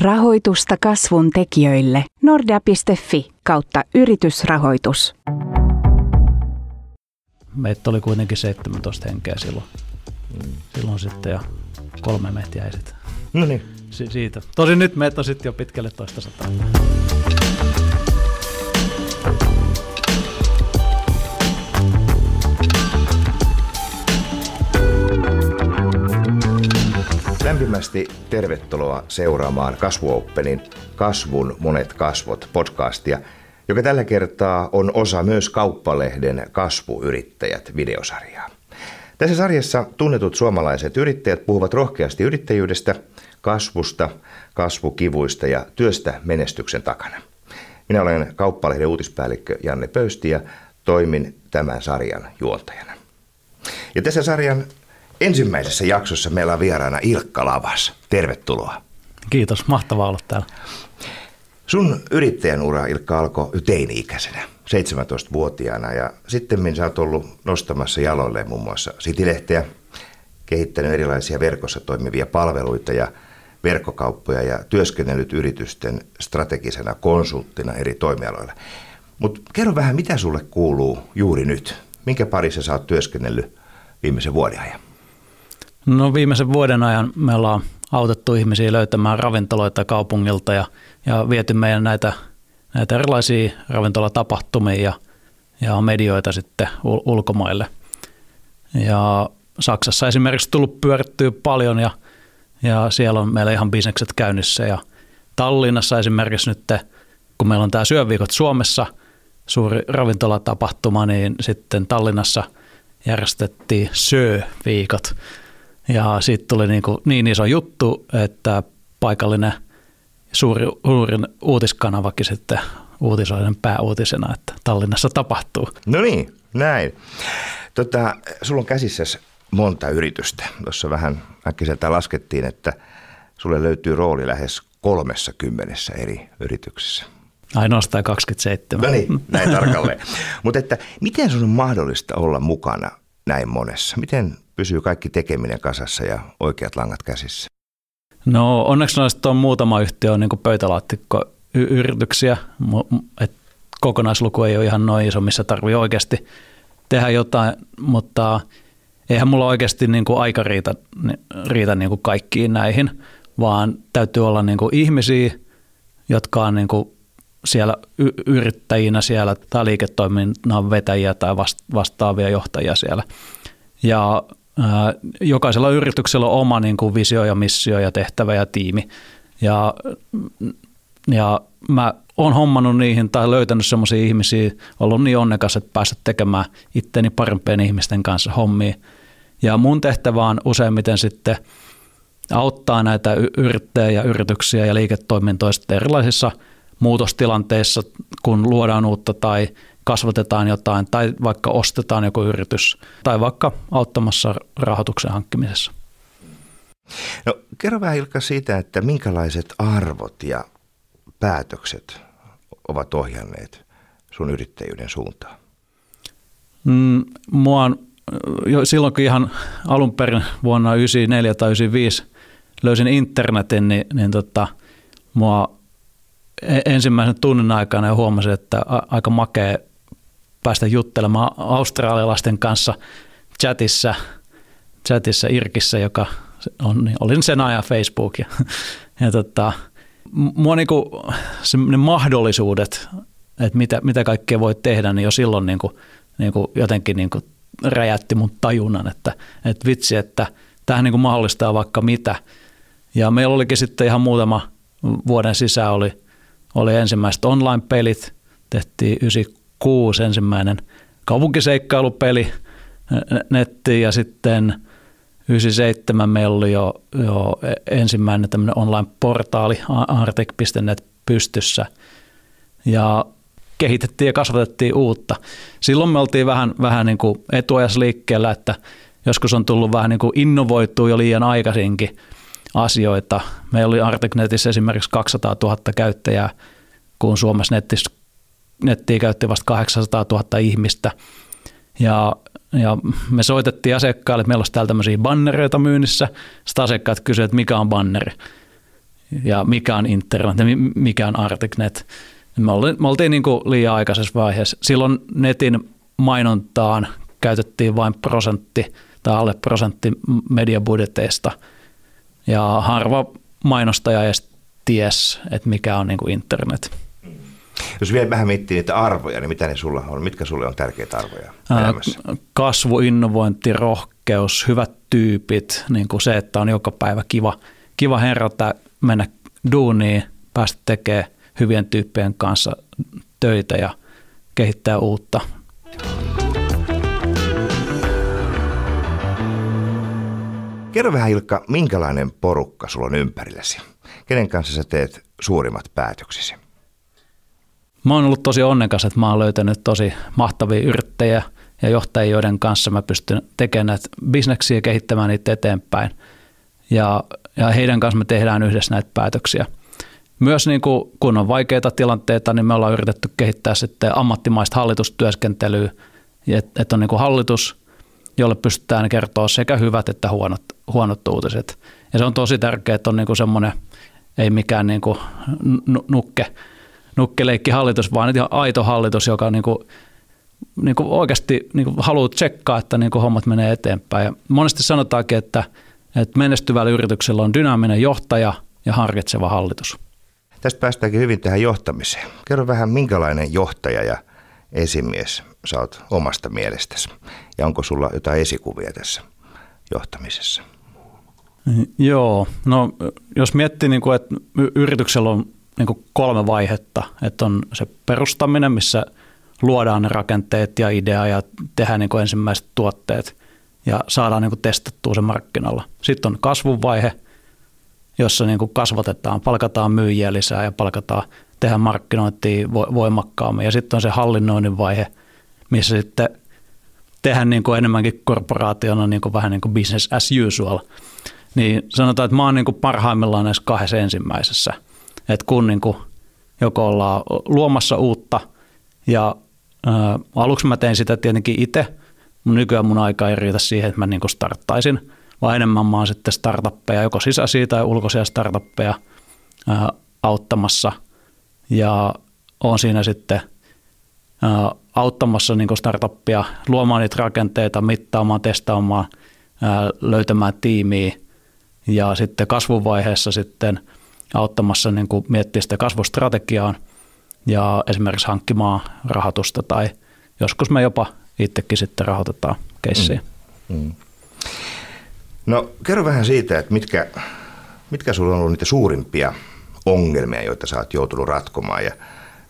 Rahoitusta kasvun tekijöille nordea.fi kautta yritysrahoitus. Meitä oli kuitenkin 17 henkeä silloin. Mm. Silloin sitten ja kolme meitä jäi sitten. No niin. Si- siitä. Tosin nyt meitä on sitten jo pitkälle toista sataa. Lämpimästi tervetuloa seuraamaan Kasvuoppenin Kasvun monet kasvot podcastia, joka tällä kertaa on osa myös Kauppalehden Kasvuyrittäjät videosarjaa. Tässä sarjassa tunnetut suomalaiset yrittäjät puhuvat rohkeasti yrittäjyydestä, kasvusta, kasvukivuista ja työstä menestyksen takana. Minä olen Kauppalehden uutispäällikkö Janne Pöysti ja toimin tämän sarjan juontajana. Ja tässä sarjan ensimmäisessä jaksossa meillä on vieraana Ilkka Lavas. Tervetuloa. Kiitos, mahtavaa olla täällä. Sun yrittäjän ura, Ilkka, alkoi teini-ikäisenä, 17-vuotiaana ja sitten sä oot ollut nostamassa jaloille muun muassa Sitilehteä, kehittänyt erilaisia verkossa toimivia palveluita ja verkkokauppoja ja työskennellyt yritysten strategisena konsulttina eri toimialoilla. Mutta kerro vähän, mitä sulle kuuluu juuri nyt? Minkä parissa sä oot työskennellyt viimeisen vuoden ajan? No viimeisen vuoden ajan me ollaan autettu ihmisiä löytämään ravintoloita kaupungilta ja, ja viety meidän näitä, näitä erilaisia ravintolatapahtumia ja, ja medioita sitten ul- ulkomaille. Ja Saksassa esimerkiksi tullut pyörittyä paljon ja, ja siellä on meillä ihan bisnekset käynnissä ja Tallinnassa esimerkiksi nyt, kun meillä on tämä syöviikot Suomessa, suuri ravintolatapahtuma, niin sitten Tallinnassa järjestettiin sööviikot ja siitä tuli niin, kuin niin iso juttu, että paikallinen suuri, suurin uutiskanavakin sitten uutisoi sen pääuutisena, että Tallinnassa tapahtuu. No niin, näin. Tota, sulla on käsissä monta yritystä. Tuossa vähän äkkiseltä laskettiin, että sulle löytyy rooli lähes kolmessa kymmenessä eri yrityksessä. Ainoastaan 27. No niin, näin tarkalleen. Mutta että miten sun on mahdollista olla mukana näin monessa? Miten pysyy kaikki tekeminen kasassa ja oikeat langat käsissä? No onneksi noista on muutama yhtiö on niin pöytälaatikkoyrityksiä, että kokonaisluku ei ole ihan noin iso, missä tarvii oikeasti tehdä jotain, mutta eihän mulla oikeasti niin kuin aika riitä, riitä niin kuin kaikkiin näihin, vaan täytyy olla niin kuin ihmisiä, jotka on niin kuin siellä yrittäjinä siellä tai liiketoiminnan vetäjiä tai vastaavia johtajia siellä. Ja ää, jokaisella yrityksellä on oma niin kuin visio ja missio ja tehtävä ja tiimi. Ja, ja mä oon hommannut niihin tai löytänyt semmoisia ihmisiä, ollut niin onnekas, että päässyt tekemään itteni parempien ihmisten kanssa hommia. Ja mun tehtävä on useimmiten sitten auttaa näitä yrittäjiä ja yrityksiä ja liiketoimintoja erilaisissa muutostilanteissa, kun luodaan uutta tai kasvatetaan jotain tai vaikka ostetaan joku yritys tai vaikka auttamassa rahoituksen hankkimisessa. No, kerro vähän Ilkka siitä, että minkälaiset arvot ja päätökset ovat ohjanneet sun yrittäjyyden suuntaan? Mm, mua on, jo silloin kun ihan alun perin vuonna 1994 tai 1995 löysin internetin, niin, niin tota, mua ensimmäisen tunnin aikana ja huomasin, että aika makea päästä juttelemaan australialaisten kanssa chatissa, chatissa Irkissä, joka on, niin olin sen ajan Facebook. Ja, ja tota, mua niinku, ne mahdollisuudet, että mitä, mitä kaikkea voi tehdä, niin jo silloin niinku, niinku jotenkin niinku räjätti mun tajunnan, että, että vitsi, että tähän niinku mahdollistaa vaikka mitä. Ja meillä olikin sitten ihan muutama vuoden sisään oli, oli ensimmäiset online-pelit, tehtiin 96 ensimmäinen kaupunkiseikkailupeli nettiin ja sitten 97 meillä oli jo, jo ensimmäinen tämmöinen online-portaali artek.net pystyssä ja kehitettiin ja kasvatettiin uutta. Silloin me oltiin vähän, vähän niin kuin etuajasliikkeellä, että joskus on tullut vähän niin kuin innovoitua jo liian aikaisinkin asioita. Meillä oli Arteknetissä esimerkiksi 200 000 käyttäjää, kun Suomessa netissä nettiä käytti vasta 800 000 ihmistä. Ja, ja me soitettiin asiakkaille, että meillä olisi täällä tämmöisiä bannereita myynnissä. Sitten asiakkaat kysyivät, että mikä on banneri. ja mikä on internet ja mikä on Articnet. Me oltiin, me oltiin niin kuin liian aikaisessa vaiheessa. Silloin netin mainontaan käytettiin vain prosentti tai alle prosentti mediabudjeteista ja harva mainostaja edes ties, että mikä on niin kuin internet. Jos vielä vähän miettii niitä arvoja, niin mitä ne sulla on? Mitkä sulle on tärkeitä arvoja elämässä? Kasvu, innovointi, rohkeus, hyvät tyypit, niin kuin se, että on joka päivä kiva, kiva herätä, mennä duuniin, päästä tekemään hyvien tyyppien kanssa töitä ja kehittää uutta. Kerro vähän Ilkka, minkälainen porukka sulla on ympärilläsi? Kenen kanssa sä teet suurimmat päätöksisi? Mä oon ollut tosi onnekas, että mä oon löytänyt tosi mahtavia yrittäjiä ja johtajia, joiden kanssa mä pystyn tekemään näitä bisneksiä ja kehittämään niitä eteenpäin. Ja, ja heidän kanssa me tehdään yhdessä näitä päätöksiä. Myös niin kuin, kun on vaikeita tilanteita, niin me ollaan yritetty kehittää sitten ammattimaista hallitustyöskentelyä, että et on niin kuin hallitus, jolle pystytään kertoa sekä hyvät että huonot, huonot uutiset. Ja se on tosi tärkeää, että on niin kuin semmoinen, ei mikään niin kuin nukke, nukkeleikki hallitus, vaan ihan aito hallitus, joka niin kuin, niin kuin oikeasti niin kuin haluaa tsekkaa, että niin kuin hommat menee eteenpäin. Ja monesti sanotaankin, että, että menestyvällä yrityksellä on dynaaminen johtaja ja harkitseva hallitus. Tästä päästäänkin hyvin tähän johtamiseen. Kerro vähän, minkälainen johtaja ja esimies sä oot omasta mielestäsi? Ja onko sulla jotain esikuvia tässä johtamisessa? Joo, no jos miettii, niin kuin, että yrityksellä on niin kuin kolme vaihetta, että on se perustaminen, missä luodaan ne rakenteet ja idea ja tehdään niin kuin ensimmäiset tuotteet ja saadaan niin kuin testattua se markkinoilla. Sitten on kasvun vaihe, jossa niin kuin kasvatetaan, palkataan myyjiä lisää ja palkataan, tehdään markkinointia voimakkaammin. Ja sitten on se hallinnoinnin vaihe, missä sitten tehdään niin kuin enemmänkin korporaationa niin kuin vähän niin kuin business as usual. Niin sanotaan, että mä oon niin kuin parhaimmillaan näissä kahdessa ensimmäisessä. Että kun niin kuin joko ollaan luomassa uutta ja ää, aluksi mä tein sitä tietenkin itse, mutta nykyään mun aika ei riitä siihen, että mä niin kuin starttaisin – vaan enemmän mä oon sitten startuppeja, joko sisäisiä tai ulkoisia startuppeja ää, auttamassa ja on siinä sitten auttamassa niin startuppia luomaan niitä rakenteita, mittaamaan, testaamaan, ää, löytämään tiimiä ja sitten kasvuvaiheessa sitten auttamassa niin miettiä sitä kasvustrategiaa ja esimerkiksi hankkimaan rahoitusta tai joskus me jopa itsekin sitten rahoitetaan keissiä. Mm. Mm. No kerro vähän siitä, että mitkä, mitkä sulla on ollut niitä suurimpia ongelmia, joita sä oot joutunut ratkomaan ja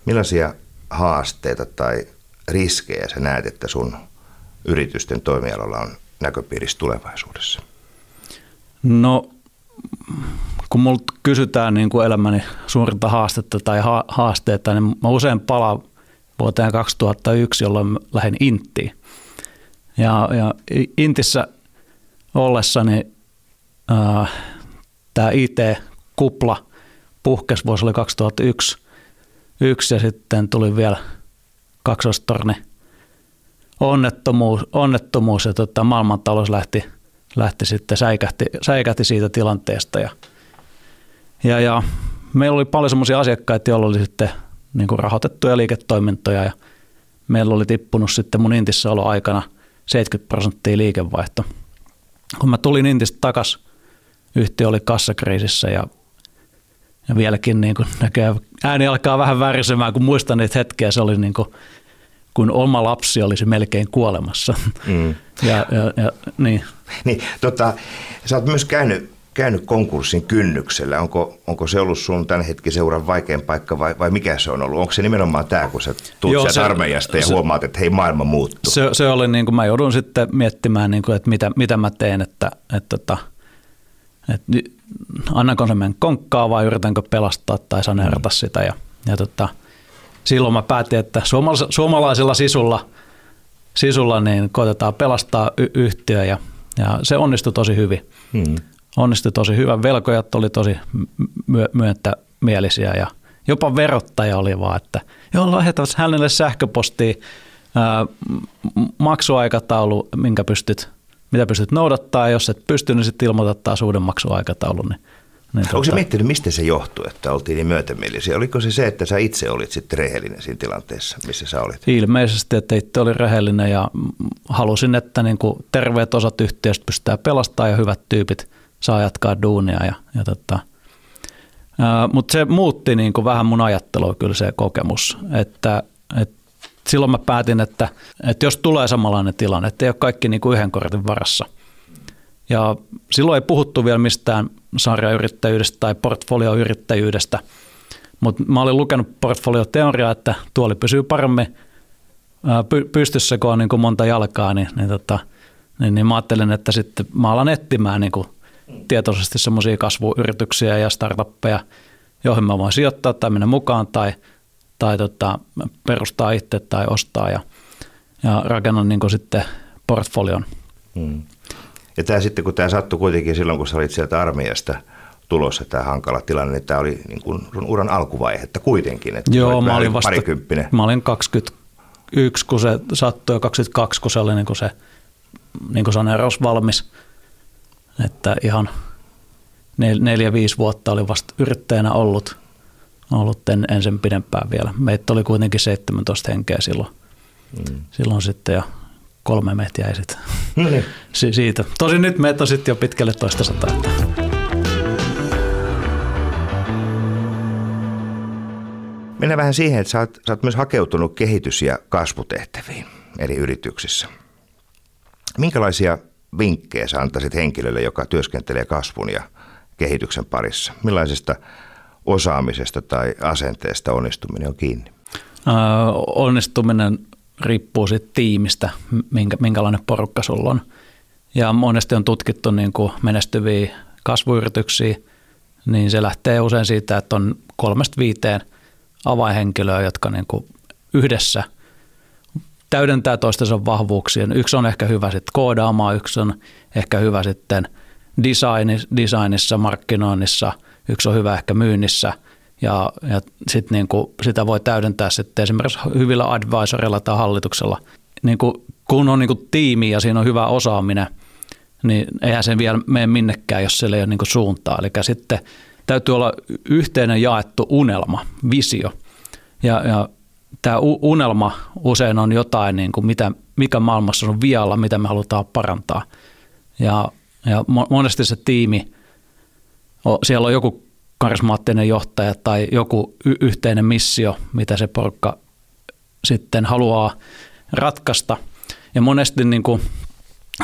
millaisia haasteita tai riskejä sä näet, että sun yritysten toimialalla on näköpiirissä tulevaisuudessa? No kun multa kysytään niin kuin elämäni suurinta haastetta tai ha- haasteita, niin mä usein palaan vuoteen 2001, jolloin lähdin Inttiin. Ja, ja Intissä ollessani äh, tämä IT-kupla puhkesi vuosi oli 2001 yksi, ja sitten tuli vielä kaksostorni onnettomuus, onnettomuus ja tota, maailmantalous lähti, lähti sitten säikähti, säikähti siitä tilanteesta. Ja, ja, ja meillä oli paljon sellaisia asiakkaita, joilla oli sitten niin kuin rahoitettuja liiketoimintoja ja meillä oli tippunut sitten mun intissä aikana 70 prosenttia liikevaihto – kun mä tulin Intistä takas, yhtiö oli kassakriisissä ja, ja vieläkin niin kuin näkee, ääni alkaa vähän värisemään, kun muistan niitä hetkiä, se oli niin kuin, kun oma lapsi olisi melkein kuolemassa. Mm. ja, ja, ja, niin. niin tota, sä oot myös käynyt käynyt konkurssin kynnyksellä? Onko, onko se ollut sun tämän hetken seuran vaikein paikka vai, vai mikä se on ollut? Onko se nimenomaan tämä, kun sä tulet Joo, se, armeijasta ja se, huomaat, että hei maailma muuttuu? Se, se oli niin kuin, mä joudun sitten miettimään, niin kuin, että mitä, mitä mä teen, että, että, että, että annanko se mennä konkkaa vai yritänkö pelastaa tai saneerata mm. sitä. Ja, ja tota, silloin mä päätin, että suomalaisilla sisulla, sisulla niin koitetaan pelastaa y- yhtiö ja, ja se onnistui tosi hyvin. Mm onnistui tosi hyvä. Velkojat oli tosi myö- myöntämielisiä ja jopa verottaja oli vaan, että joo, lähetä hänelle sähköpostiin ää, maksuaikataulu, minkä pystyt, mitä pystyt noudattaa. Jos et pysty, niin sitten ilmoita taas uuden maksuaikataulun. Niin Niin Onko tota... se miettinyt, mistä se johtuu, että oltiin niin myötämielisiä? Oliko se se, että sä itse olit sitten rehellinen siinä tilanteessa, missä sä olit? Ilmeisesti, että itse oli rehellinen ja halusin, että niin kuin terveet osat yhteistä pystytään pelastamaan ja hyvät tyypit saa jatkaa duunia. Ja, ja tota, mutta se muutti niin kuin vähän mun ajattelua kyllä se kokemus, että, että silloin mä päätin, että, että jos tulee samanlainen tilanne, että ei ole kaikki niin kuin yhden kortin varassa. Ja silloin ei puhuttu vielä mistään sarjayrittäjyydestä tai portfolioyrittäjyydestä, mutta mä olin lukenut portfolioteoriaa, että tuoli pysyy paremmin pystyssä, kun on niin kuin monta jalkaa, niin, niin, tota, niin, niin mä ajattelin, että sitten mä alan etsimään niin kuin tietoisesti semmoisia kasvuyrityksiä ja startuppeja, joihin mä voin sijoittaa tai mennä mukaan tai, tai tota, perustaa itse tai ostaa ja, ja rakennan niin sitten portfolion. Hmm. Ja tämä sitten, kun tämä sattui kuitenkin silloin, kun sä olit sieltä armeijasta tulossa, tämä hankala tilanne, niin tämä oli niin kuin sun uran alkuvaihetta kuitenkin. Että Joo, mä olin vasta, mä olin 21, kun se sattui ja 22, kun se oli niin kuin se niin kuin saneeraus valmis. Että ihan neljä, viisi vuotta oli vasta yrittäjänä ollut, ollut en, en sen pidempään vielä. Meitä oli kuitenkin 17 henkeä silloin, mm. silloin sitten ja kolme meitä jäi sitten no niin. si- siitä. Tosin nyt meitä on sitten jo pitkälle toista sataa. Mennään vähän siihen, että sä oot, sä oot myös hakeutunut kehitys- ja kasvutehtäviin eri yrityksissä. Minkälaisia vinkkejä sä antaisit henkilölle, joka työskentelee kasvun ja kehityksen parissa? Millaisesta osaamisesta tai asenteesta onnistuminen on kiinni? Onnistuminen riippuu siitä tiimistä, minkä, minkälainen porukka sulla on. Ja monesti on tutkittu niin kuin menestyviä kasvuyrityksiä, niin se lähtee usein siitä, että on kolmesta viiteen avainhenkilöä, jotka niin kuin yhdessä täydentää toistensa vahvuuksia. Yksi on ehkä hyvä sitten koodaamaan, yksi on ehkä hyvä sitten designissa, markkinoinnissa, yksi on hyvä ehkä myynnissä – ja, ja sit niin kuin sitä voi täydentää sitten esimerkiksi hyvillä advisorilla tai hallituksella. Niin kuin, kun on niin kuin tiimi ja siinä on hyvä osaaminen, niin eihän sen vielä mene minnekään, jos siellä ei ole niin kuin suuntaa. Eli sitten täytyy olla yhteinen jaettu unelma, visio. Ja, ja tämä unelma usein on jotain, niin kuin mitä, mikä maailmassa on vialla, mitä me halutaan parantaa. Ja, ja monesti se tiimi, siellä on joku karismaattinen johtaja tai joku y- yhteinen missio, mitä se porukka sitten haluaa ratkaista. Ja monesti niin kuin,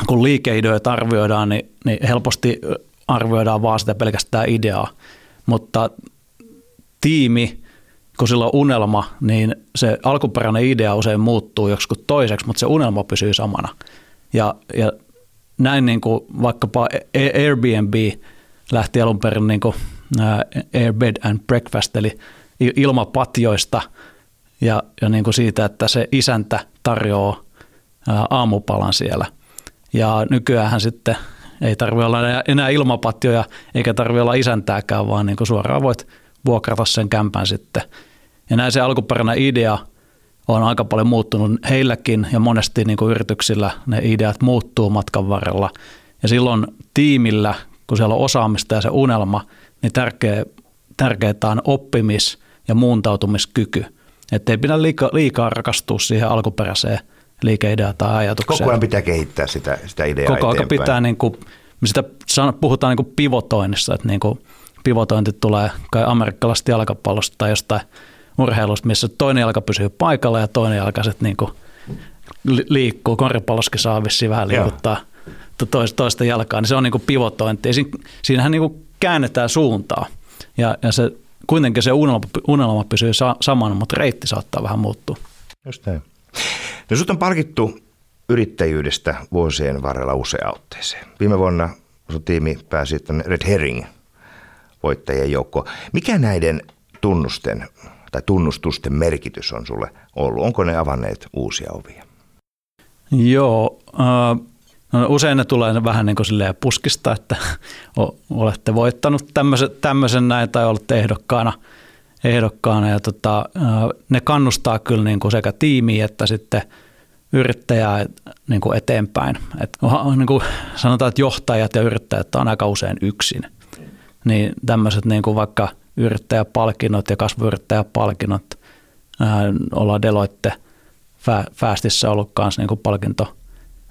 kun liikeideoita arvioidaan, niin, niin helposti arvioidaan vaan sitä pelkästään ideaa. Mutta tiimi, kun sillä on unelma, niin se alkuperäinen idea usein muuttuu joksikin toiseksi, mutta se unelma pysyy samana. Ja, ja näin niin kuin vaikkapa Airbnb lähti alun perin niin kuin Air Bed and Breakfast, eli ilmapatjoista ja, ja niin kuin siitä, että se isäntä tarjoaa aamupalan siellä. Ja nykyään sitten ei tarvitse olla enää ilmapatjoja eikä tarvitse olla isäntääkään, vaan niin kuin suoraan voit vuokrata sen kämpän sitten. Ja näin se alkuperäinen idea on aika paljon muuttunut heilläkin ja monesti niin kuin yrityksillä ne ideat muuttuu matkan varrella. Ja silloin tiimillä, kun siellä on osaamista ja se unelma – niin tärkeä, tärkeää on oppimis- ja muuntautumiskyky. Että ei pidä liikaa, liikaa rakastua siihen alkuperäiseen liikeideaan tai ajatukseen. Koko ajan pitää kehittää sitä, sitä ideaa Koko ajan pitää, niin kuin, me sitä puhutaan niin kuin pivotoinnissa, että niin kuin pivotointi tulee kai amerikkalaisesta jalkapallosta tai jostain urheilusta, missä toinen jalka pysyy paikalla ja toinen jalka sitten niin kuin liikkuu. Koripalloskin saa vissiin vähän liikuttaa toista, toista jalkaa, niin se on niin kuin pivotointi. Siinähän niin kuin käännetään suuntaa ja, ja se, kuitenkin se unelma, unelma pysyy sa, samana, mutta reitti saattaa vähän muuttua. Just näin. No sut on palkittu yrittäjyydestä vuosien varrella usea otteeseen. Viime vuonna sun tiimi pääsi tänne Red Herring voittajien joukkoon. Mikä näiden tunnusten tai tunnustusten merkitys on sulle ollut? Onko ne avanneet uusia ovia? Joo, äh, No, usein ne tulee vähän niin kuin puskista, että olette voittanut tämmöisen, tämmöisen näin tai olette ehdokkaana, ehdokkaana ja tota, ne kannustaa kyllä niin kuin sekä tiimiä että sitten yrittäjää niin kuin eteenpäin. Et, niin kuin sanotaan, että johtajat ja yrittäjät on aika usein yksin. niin tämmöiset niin kuin vaikka yrittäjäpalkinnot ja kasvuyrittäjäpalkinnot, ollaan Deloitte Fastissa ollut kanssa niin kuin palkinto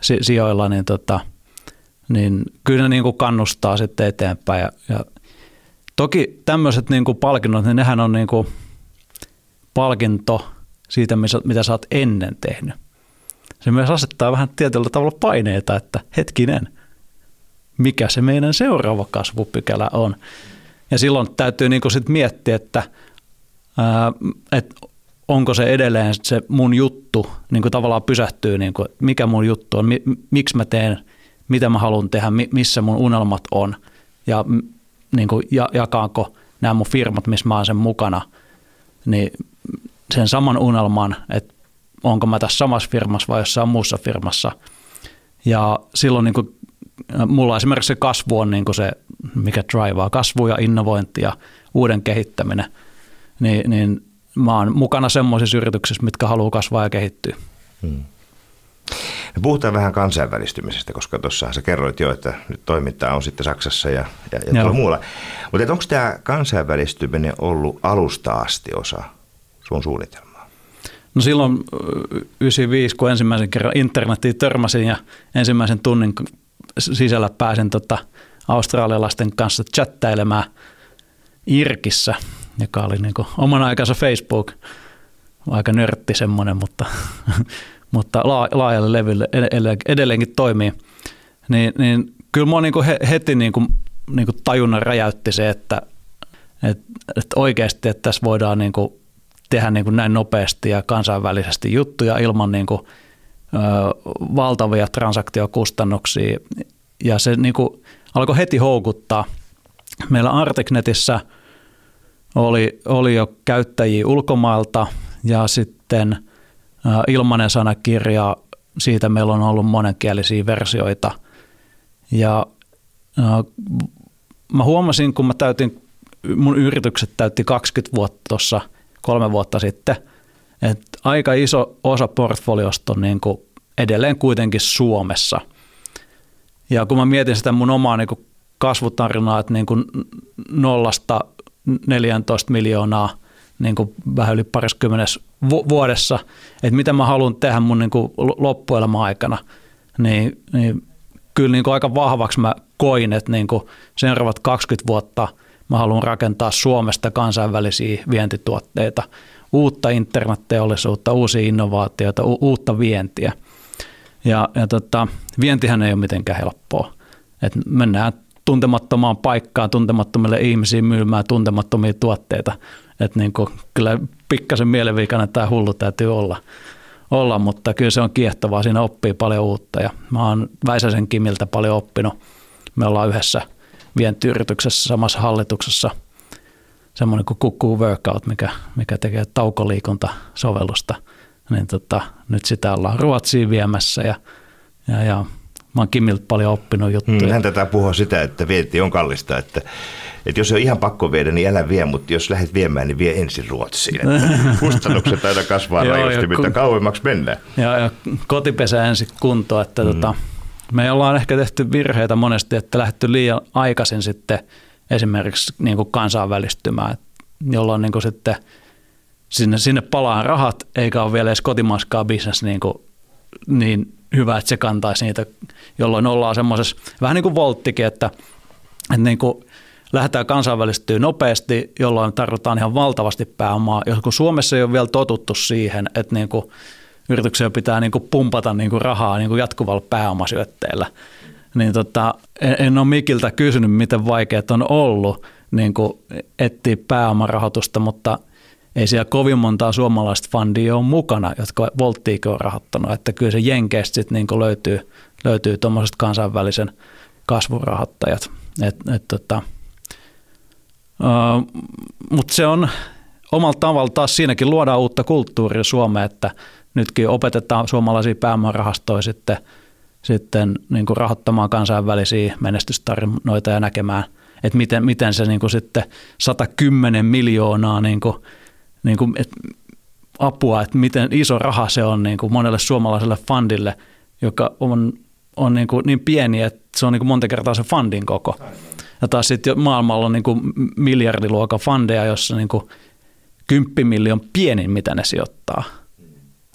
sijoilla, niin, tota, niin kyllä ne niin kuin kannustaa sitten eteenpäin. Ja, ja toki tämmöiset niin kuin palkinnot, niin nehän on niin kuin palkinto siitä, mitä sä oot ennen tehnyt. Se myös asettaa vähän tietyllä tavalla paineita, että hetkinen, mikä se meidän seuraava kasvupykälä on. Ja silloin täytyy niin kuin sit miettiä, että, ää, että onko se edelleen se mun juttu, niin kuin tavallaan pysähtyy, niin kuin, mikä mun juttu on, mi, miksi mä teen, mitä mä haluan tehdä, missä mun unelmat on ja niin kuin, jakaanko nämä mun firmat, missä mä oon sen mukana, niin sen saman unelman, että onko mä tässä samassa firmassa vai jossain muussa firmassa. Ja silloin niin kuin, mulla esimerkiksi se kasvu on niin kuin se, mikä drivaa, kasvu ja innovointi ja uuden kehittäminen, niin, niin mä oon mukana semmoisissa yrityksissä, mitkä haluaa kasvaa ja kehittyä. Hmm. Me puhutaan vähän kansainvälistymisestä, koska tuossa sä kerroit jo, että nyt toimintaa on sitten Saksassa ja, ja, ja tuolla muualla. Mutta onko tämä kansainvälistyminen ollut alusta asti osa sun suunnitelmaa? No silloin 95, kun ensimmäisen kerran internetiin törmäsin ja ensimmäisen tunnin sisällä pääsin tota australialaisten kanssa chattailemaan Irkissä – joka oli niin oman aikansa Facebook, aika nörtti semmoinen, mutta, mutta laajalle levylle edelleenkin toimii. Niin, niin kyllä mua niin heti niin kuin, niin kuin tajunnan räjäytti se, että, että, että oikeasti että tässä voidaan niin kuin tehdä niin kuin näin nopeasti ja kansainvälisesti juttuja ilman niin kuin, ö, valtavia transaktiokustannuksia. Ja se niin kuin alkoi heti houkuttaa. Meillä Arteknetissä – oli, oli jo käyttäjiä ulkomailta ja sitten ilmainen sanakirja, siitä meillä on ollut monenkielisiä versioita. Ja mä huomasin, kun mä täytin, mun yritykset täytti 20 vuotta tuossa kolme vuotta sitten, että aika iso osa portfoliosta on niin kuin edelleen kuitenkin Suomessa. Ja kun mä mietin sitä mun omaa niin kuin kasvutarinaa, että niin kuin nollasta 14 miljoonaa niin kuin vähän yli pariskymmenes vuodessa, että mitä mä haluan tehdä mun niin kuin loppuelämän aikana, niin, niin kyllä niin kuin aika vahvaksi mä koin, että niin kuin seuraavat 20 vuotta mä haluan rakentaa Suomesta kansainvälisiä vientituotteita, uutta internetteollisuutta, uusia innovaatioita, u- uutta vientiä. Ja, ja tota, vientihän ei ole mitenkään helppoa. Et mennään tuntemattomaan paikkaan, tuntemattomille ihmisiin myymään tuntemattomia tuotteita. Että niin kuin, kyllä pikkasen mielenviikainen tämä hullu täytyy olla, olla, mutta kyllä se on kiehtovaa, siinä oppii paljon uutta ja mä oon Väisäsen Kimiltä paljon oppinut. Me ollaan yhdessä vientiyrityksessä samassa hallituksessa semmoinen kuin Kukkuu Workout, mikä, mikä tekee taukoliikuntasovellusta. Niin tota, nyt sitä ollaan Ruotsiin viemässä ja, ja, ja Mä oon Kimiltä paljon oppinut juttuja. Hmm, hän tätä puhua sitä, että vienti on kallista, että, että jos on ihan pakko viedä, niin älä vie, mutta jos lähdet viemään, niin vie ensin Ruotsiin. Kustannukset aina kasvaa rajusti, mitä kun, kauemmaksi mennään. Ja, ja kotipesä ensin kuntoon, että hmm. tota, me ollaan ehkä tehty virheitä monesti, että lähdetty liian aikaisin sitten esimerkiksi niin kuin kansainvälistymään, jolloin niin kuin sitten sinne, sinne palaa rahat, eikä ole vielä edes kotimaaskaan bisnes niin, kuin, niin hyvä, että se kantaisi niitä, jolloin ollaan semmoisessa, vähän niin kuin volttikin, että, että niin kuin lähdetään kansainvälistyä nopeasti, jolloin tarvitaan ihan valtavasti pääomaa. Ja kun Suomessa ei ole vielä totuttu siihen, että niin kuin yrityksiä pitää niin kuin pumpata niin kuin rahaa niin kuin jatkuvalla pääomasyötteellä, niin tota, en, en ole Mikiltä kysynyt, miten vaikeat on ollut niin kuin etsiä pääomarahoitusta, mutta – ei siellä kovin montaa suomalaista fundia ole mukana, jotka Volttiikin on rahoittanut. Että kyllä se Jenkeistä sitten niin löytyy, löytyy tuommoiset kansainvälisen kasvurahoittajat. Et, et, tota, Mutta se on omalla tavalla taas siinäkin luodaan uutta kulttuuria Suomeen, että nytkin opetetaan suomalaisia pääomarahastoja sitten, sitten niin kuin rahoittamaan kansainvälisiä menestystarinoita ja näkemään, että miten, miten se niin kuin sitten 110 miljoonaa niin kuin niin kuin, et, apua, että miten iso raha se on niin kuin monelle suomalaiselle fundille, joka on, on niin, kuin niin pieni, että se on niin kuin monta kertaa se fundin koko. Ja taas sitten maailmalla on niin kuin miljardiluokan fundeja, jossa niin kuin 10 miljoon pienin, mitä ne sijoittaa.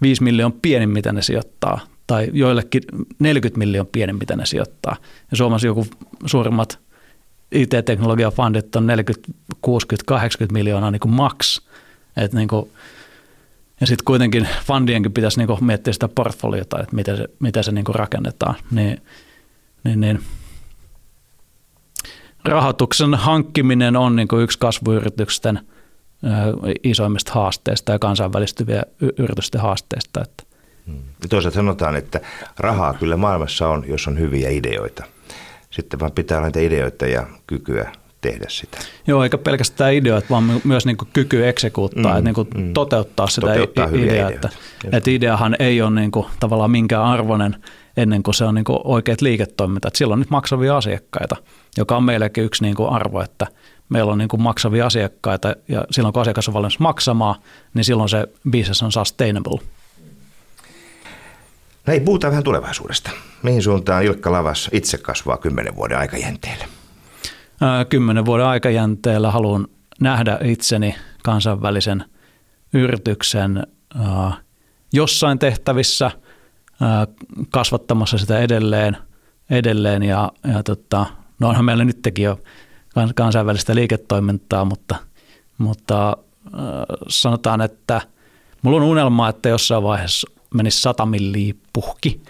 5 miljoon pienin, mitä ne sijoittaa. Tai joillekin 40 miljoon pienin, mitä ne sijoittaa. Ja Suomessa joku suurimmat IT-teknologiafundit on 40, 60, 80 miljoonaa niin kuin max. Et niin kuin, ja sitten kuitenkin fundienkin pitäisi niin kuin miettiä sitä portfoliota, että miten se, miten se niin kuin rakennetaan. Niin, niin, niin. Rahoituksen hankkiminen on niin kuin yksi kasvuyritysten isoimmista haasteista ja kansainvälistyviä yritysten haasteista. Että. Hmm. Toisaalta sanotaan, että rahaa kyllä maailmassa on, jos on hyviä ideoita. Sitten vaan pitää olla niitä ideoita ja kykyä tehdä sitä. Joo, eikä pelkästään ideoita, vaan myös niin kuin kyky eksekuuttaa, mm, että niin kuin mm. toteuttaa sitä toteuttaa ideaa. Että, että ideahan ei ole niin kuin tavallaan minkään arvoinen ennen kuin se on niin kuin oikeat liiketoiminta. Että silloin nyt maksavia asiakkaita, joka on meillekin yksi niin kuin arvo, että meillä on niin kuin maksavia asiakkaita ja silloin kun asiakas on valmis maksamaan, niin silloin se business on sustainable. No ei, puhutaan vähän tulevaisuudesta. Mihin suuntaan Ilkka Lavas itse kasvaa kymmenen vuoden aikajänteellä? Kymmenen vuoden aikajänteellä haluan nähdä itseni kansainvälisen yrityksen jossain tehtävissä, kasvattamassa sitä edelleen, edelleen ja, ja tota, no onhan meillä nytkin jo kansainvälistä liiketoimintaa, mutta, mutta sanotaan, että mulla on unelma, että jossain vaiheessa menisi 100 milliä puhki.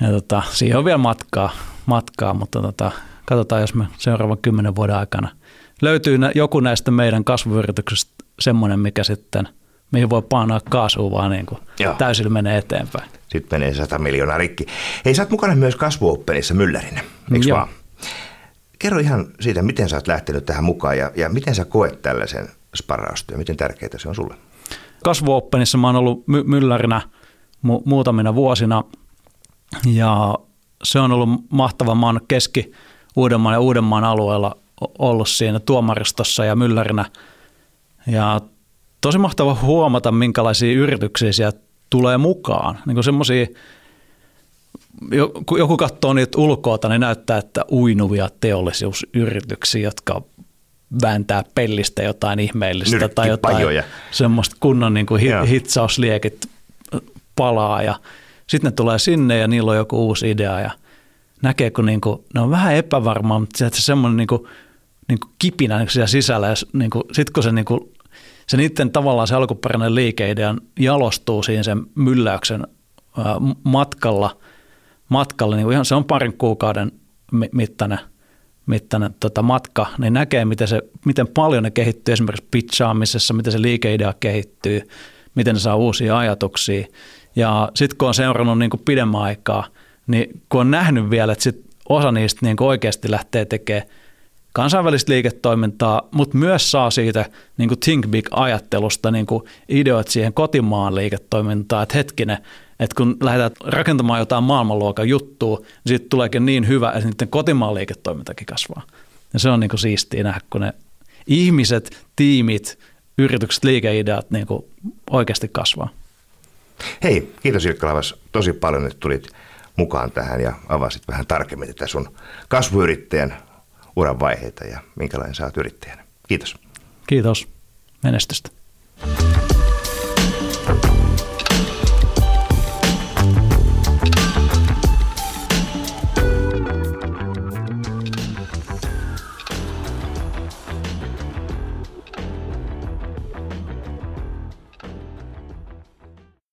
Ja tota, siihen on vielä matkaa, matkaa mutta tota, katsotaan, jos me seuraavan kymmenen vuoden aikana löytyy joku näistä meidän kasvuyrityksistä semmoinen, mikä sitten, mihin voi painaa kaasua vaan niin kuin täysillä menee eteenpäin. Sitten menee 100 miljoonaa rikki. Hei, sä oot mukana myös kasvuoppenissa Myllärinä, eikö vaan? Kerro ihan siitä, miten sä oot lähtenyt tähän mukaan ja, ja miten sä koet tällaisen sparraustyön, miten tärkeää se on sulle? kasvuoppenissa mä oon ollut my- myllärinä mu- muutamina vuosina ja se on ollut mahtava. Mä oon keski Uudenmaan ja Uudenmaan alueella ollut siinä tuomaristossa ja myllärinä. Ja tosi mahtava huomata, minkälaisia yrityksiä sieltä tulee mukaan. Niin semmoisia, joku katsoo niitä ulkoota, niin näyttää, että uinuvia teollisuusyrityksiä, jotka vääntää pellistä jotain ihmeellistä tai jotain semmoista kunnon niin kuin hitsausliekit palaa ja sitten ne tulee sinne ja niillä on joku uusi idea ja näkee, kun niin kuin, ne on vähän epävarmaa, mutta se semmoinen niin kuin, niin kuin kipinä niin siellä sisällä ja niin kuin, sitten kun se, niin kuin, se niiden tavallaan se alkuperäinen liikeidea jalostuu siinä sen mylläyksen matkalla, matkalla niin kuin ihan se on parin kuukauden mittainen – mittainen tota matka, niin näkee, miten, se, miten paljon ne kehittyy esimerkiksi pitchaamisessa, miten se liikeidea kehittyy, miten ne saa uusia ajatuksia. Ja sitten kun on seurannut niin kuin pidemmän aikaa, niin kun on nähnyt vielä, että sit osa niistä niin oikeasti lähtee tekemään kansainvälistä liiketoimintaa, mutta myös saa siitä niin kuin think big-ajattelusta niin kuin ideoit siihen kotimaan liiketoimintaan, että hetkinen, että kun lähdetään rakentamaan jotain maailmanluokan juttua, niin siitä tuleekin niin hyvä, että niiden kotimaan liiketoimintakin kasvaa. Ja se on niin siistiä nähdä, kun ne ihmiset, tiimit, yritykset, liikeideat niin oikeasti kasvaa. Hei, kiitos Ilkka Lavas tosi paljon, että tulit mukaan tähän ja avasit vähän tarkemmin tätä sun kasvuyrittäjän uran vaiheita ja minkälainen oot yrittäjänä. Kiitos. Kiitos. Menestystä.